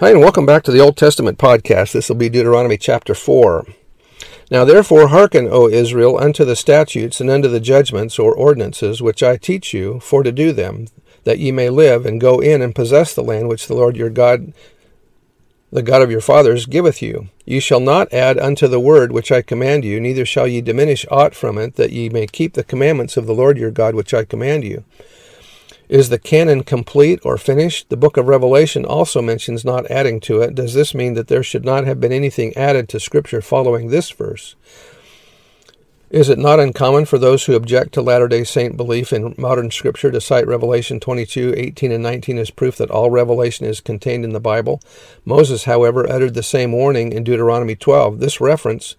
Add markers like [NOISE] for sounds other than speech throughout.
Hi, and welcome back to the Old Testament podcast. This will be Deuteronomy chapter 4. Now therefore hearken, O Israel, unto the statutes and unto the judgments or ordinances which I teach you, for to do them, that ye may live and go in and possess the land which the Lord your God, the God of your fathers, giveth you. Ye shall not add unto the word which I command you, neither shall ye diminish aught from it, that ye may keep the commandments of the Lord your God which I command you. Is the canon complete or finished? The book of Revelation also mentions not adding to it. Does this mean that there should not have been anything added to Scripture following this verse? Is it not uncommon for those who object to Latter day Saint belief in modern Scripture to cite Revelation 22, 18, and 19 as proof that all revelation is contained in the Bible? Moses, however, uttered the same warning in Deuteronomy 12. This reference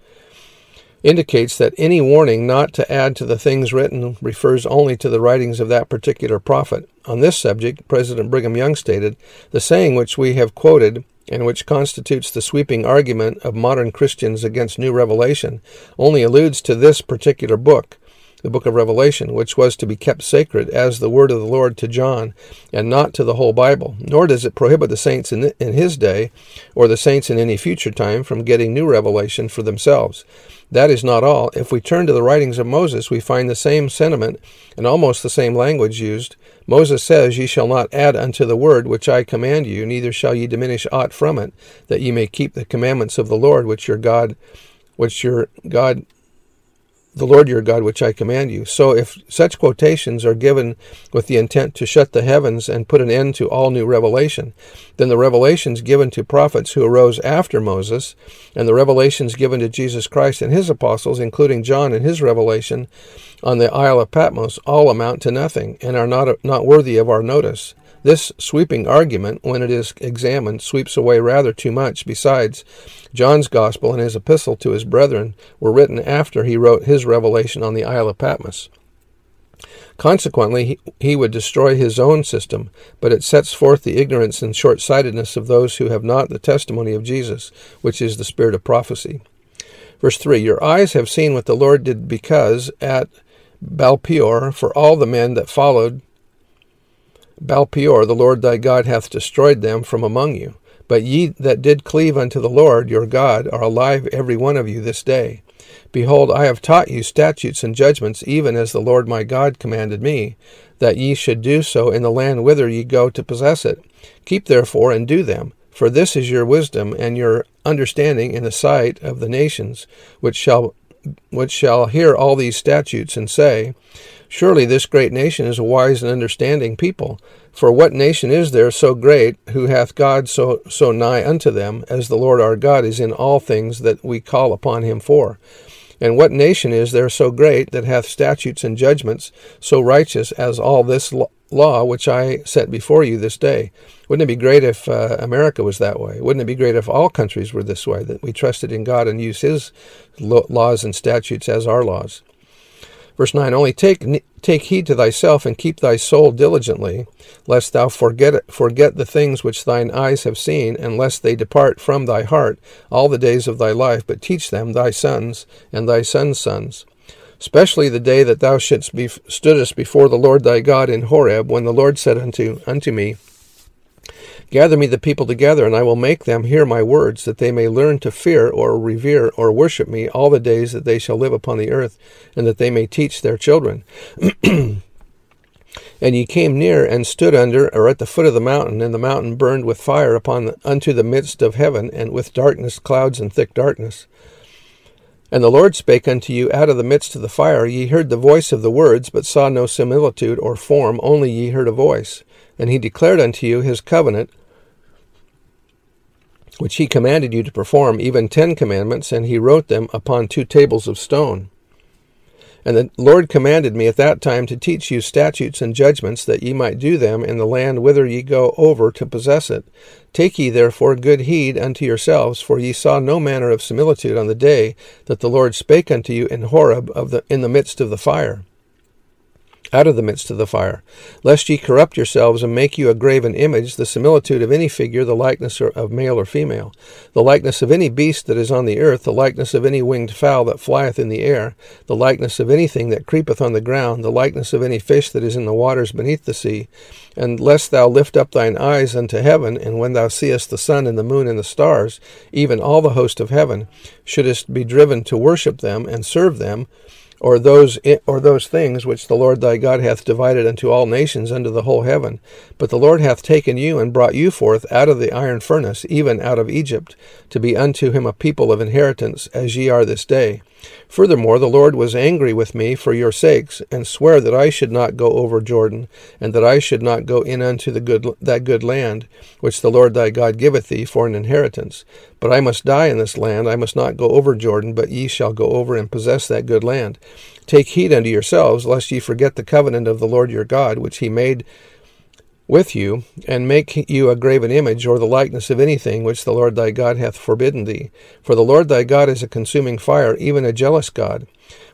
indicates that any warning not to add to the things written refers only to the writings of that particular prophet. On this subject, President Brigham Young stated, The saying which we have quoted and which constitutes the sweeping argument of modern Christians against new revelation, only alludes to this particular book, the book of Revelation, which was to be kept sacred as the word of the Lord to John, and not to the whole Bible. Nor does it prohibit the saints in, in his day, or the saints in any future time, from getting new revelation for themselves. That is not all. If we turn to the writings of Moses, we find the same sentiment and almost the same language used. Moses says, Ye shall not add unto the word which I command you, neither shall ye diminish aught from it, that ye may keep the commandments of the Lord which your God which your God the Lord your God, which I command you. So, if such quotations are given with the intent to shut the heavens and put an end to all new revelation, then the revelations given to prophets who arose after Moses, and the revelations given to Jesus Christ and his apostles, including John and his revelation on the Isle of Patmos, all amount to nothing and are not, not worthy of our notice. This sweeping argument, when it is examined, sweeps away rather too much. Besides, John's Gospel and his epistle to his brethren were written after he wrote his revelation on the Isle of Patmos. Consequently, he, he would destroy his own system, but it sets forth the ignorance and short sightedness of those who have not the testimony of Jesus, which is the spirit of prophecy. Verse 3 Your eyes have seen what the Lord did because at Baalpeor, for all the men that followed Baalpeor, the Lord thy God hath destroyed them from among you. But ye that did cleave unto the Lord your God are alive every one of you this day. Behold, I have taught you statutes and judgments, even as the Lord my God commanded me, that ye should do so in the land whither ye go to possess it. Keep therefore and do them, for this is your wisdom and your understanding in the sight of the nations, which shall which shall hear all these statutes and say, Surely this great nation is a wise and understanding people. For what nation is there so great, who hath God so, so nigh unto them, as the Lord our God is in all things that we call upon him for? And what nation is there so great, that hath statutes and judgments so righteous as all this law which I set before you this day? Wouldn't it be great if uh, America was that way? Wouldn't it be great if all countries were this way, that we trusted in God and used his laws and statutes as our laws? Verse 9 Only take, take heed to thyself and keep thy soul diligently, lest thou forget, forget the things which thine eyes have seen, and lest they depart from thy heart all the days of thy life, but teach them thy sons and thy sons' sons. Especially the day that thou shouldst be, stoodest before the Lord thy God in Horeb, when the Lord said unto, unto me, Gather me the people together, and I will make them hear my words, that they may learn to fear or revere or worship me all the days that they shall live upon the earth, and that they may teach their children. [CLEARS THROAT] and ye came near and stood under or at the foot of the mountain, and the mountain burned with fire upon the, unto the midst of heaven, and with darkness, clouds, and thick darkness. And the Lord spake unto you out of the midst of the fire. Ye heard the voice of the words, but saw no similitude or form, only ye heard a voice. And he declared unto you his covenant, which he commanded you to perform, even ten commandments, and he wrote them upon two tables of stone. And the Lord commanded me at that time to teach you statutes and judgments, that ye might do them in the land whither ye go over to possess it. Take ye therefore good heed unto yourselves, for ye saw no manner of similitude on the day that the Lord spake unto you in Horeb of the, in the midst of the fire out of the midst of the fire, lest ye corrupt yourselves and make you a graven image, the similitude of any figure, the likeness of male or female, the likeness of any beast that is on the earth, the likeness of any winged fowl that flieth in the air, the likeness of anything that creepeth on the ground, the likeness of any fish that is in the waters beneath the sea, and lest thou lift up thine eyes unto heaven, and when thou seest the sun and the moon and the stars, even all the host of heaven, shouldest be driven to worship them and serve them, or those or those things which the Lord thy God hath divided unto all nations under the whole heaven. But the Lord hath taken you and brought you forth out of the iron furnace, even out of Egypt, to be unto him a people of inheritance, as ye are this day. Furthermore, the Lord was angry with me for your sakes, and sware that I should not go over Jordan, and that I should not go in unto the good that good land which the Lord thy God giveth thee for an inheritance. But I must die in this land, I must not go over Jordan, but ye shall go over and possess that good land. Take heed unto yourselves, lest ye forget the covenant of the Lord your God, which he made with you, and make you a graven image or the likeness of anything which the Lord thy God hath forbidden thee. For the Lord thy God is a consuming fire, even a jealous God.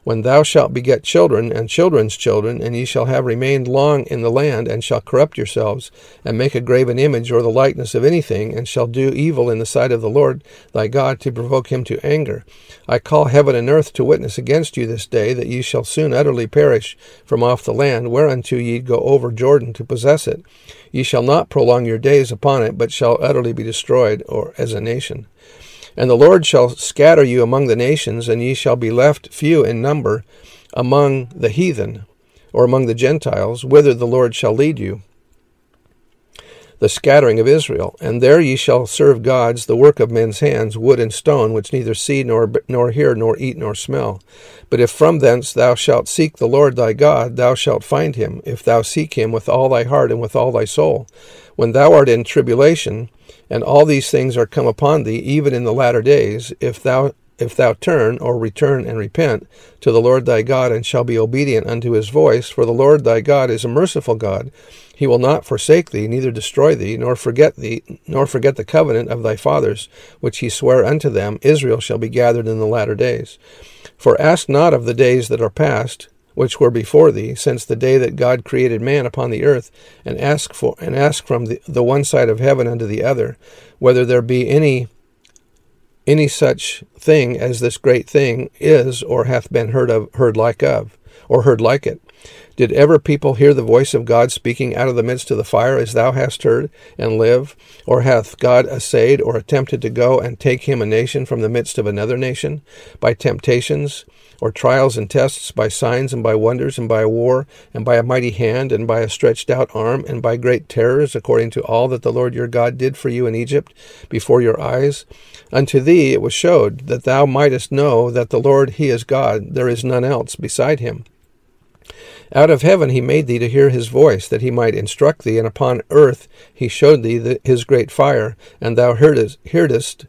When thou shalt beget children and children's children, and ye shall have remained long in the land, and shall corrupt yourselves, and make a graven image or the likeness of anything, and shall do evil in the sight of the Lord thy God to provoke him to anger, I call heaven and earth to witness against you this day, that ye shall soon utterly perish from off the land, whereunto ye go over Jordan to possess it. Ye shall not prolong your days upon it, but shall utterly be destroyed, or as a nation. And the Lord shall scatter you among the nations, and ye shall be left few in number among the heathen, or among the Gentiles, whither the Lord shall lead you. The scattering of Israel. And there ye shall serve gods, the work of men's hands, wood and stone, which neither see nor, nor hear, nor eat, nor smell. But if from thence thou shalt seek the Lord thy God, thou shalt find him, if thou seek him with all thy heart and with all thy soul. When thou art in tribulation, and all these things are come upon thee, even in the latter days, if thou if thou turn or return and repent to the Lord thy God and shall be obedient unto his voice, for the Lord thy God is a merciful God. He will not forsake thee, neither destroy thee, nor forget thee, nor forget the covenant of thy fathers, which he sware unto them. Israel shall be gathered in the latter days. For ask not of the days that are past, which were before thee, since the day that God created man upon the earth, and ask for and ask from the, the one side of heaven unto the other, whether there be any any such thing as this great thing is or hath been heard of heard like of, or heard like it. Did ever people hear the voice of God speaking out of the midst of the fire as thou hast heard, and live? Or hath God essayed or attempted to go and take him a nation from the midst of another nation? By temptations, or trials and tests, by signs and by wonders, and by a war, and by a mighty hand, and by a stretched out arm, and by great terrors, according to all that the Lord your God did for you in Egypt before your eyes? Unto thee it was showed that thou mightest know that the Lord he is God, there is none else beside him. Out of heaven he made thee to hear his voice, that he might instruct thee, and upon earth he showed thee the, his great fire, and thou heardest, heardest,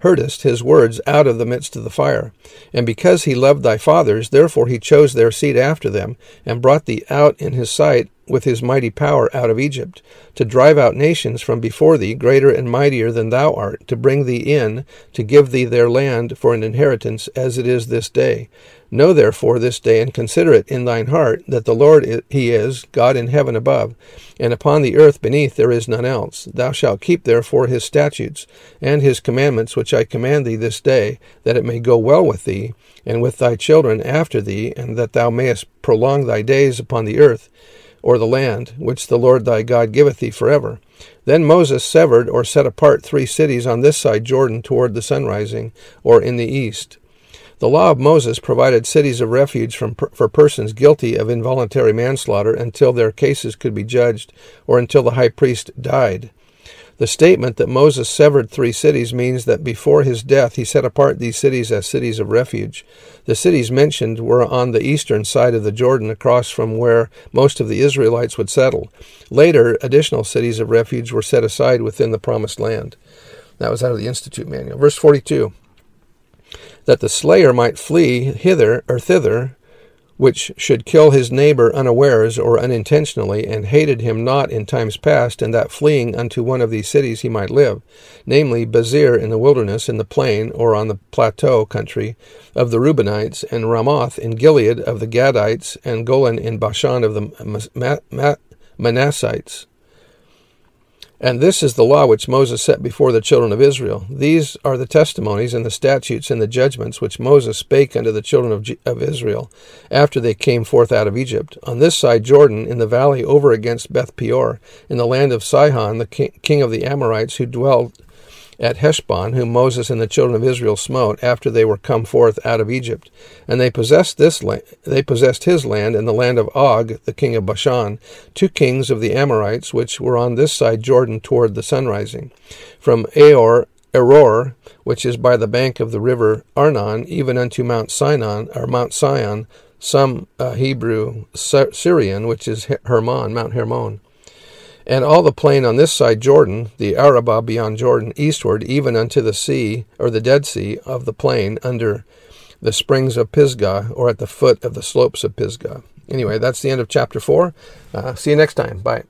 heardest his words out of the midst of the fire. And because he loved thy fathers, therefore he chose their seed after them, and brought thee out in his sight with his mighty power out of Egypt, to drive out nations from before thee, greater and mightier than thou art, to bring thee in, to give thee their land for an inheritance, as it is this day. Know therefore this day, and consider it in thine heart, that the Lord he is, God in heaven above, and upon the earth beneath there is none else. Thou shalt keep therefore his statutes, and his commandments which I command thee this day, that it may go well with thee, and with thy children after thee, and that thou mayest prolong thy days upon the earth, or the land, which the Lord thy God giveth thee forever. Then Moses severed or set apart three cities on this side Jordan toward the sunrising, or in the east. The law of Moses provided cities of refuge from, for persons guilty of involuntary manslaughter until their cases could be judged or until the high priest died. The statement that Moses severed three cities means that before his death he set apart these cities as cities of refuge. The cities mentioned were on the eastern side of the Jordan, across from where most of the Israelites would settle. Later, additional cities of refuge were set aside within the promised land. That was out of the Institute Manual. Verse 42 that the slayer might flee hither or thither which should kill his neighbor unawares or unintentionally, and hated him not in times past, and that fleeing unto one of these cities he might live, namely Bezer in the wilderness, in the plain, or on the plateau country of the Reubenites, and Ramoth in Gilead of the Gadites, and Golan in Bashan of the Manassites. And this is the law which Moses set before the children of Israel. These are the testimonies and the statutes and the judgments which Moses spake unto the children of, G- of Israel after they came forth out of Egypt. On this side Jordan, in the valley over against Beth Peor, in the land of Sihon, the king, king of the Amorites, who dwelled at Heshbon, whom Moses and the children of Israel smote after they were come forth out of Egypt. And they possessed this they possessed his land and the land of Og, the king of Bashan, two kings of the Amorites, which were on this side Jordan toward the sunrising. From Aor, Eror, which is by the bank of the river Arnon, even unto Mount Sinon, or Mount Sion, some uh, Hebrew Syrian, which is Hermon, Mount Hermon and all the plain on this side Jordan, the Arabah beyond Jordan, eastward, even unto the sea, or the Dead Sea, of the plain under the springs of Pisgah, or at the foot of the slopes of Pisgah. Anyway, that's the end of chapter 4. Uh, see you next time. Bye.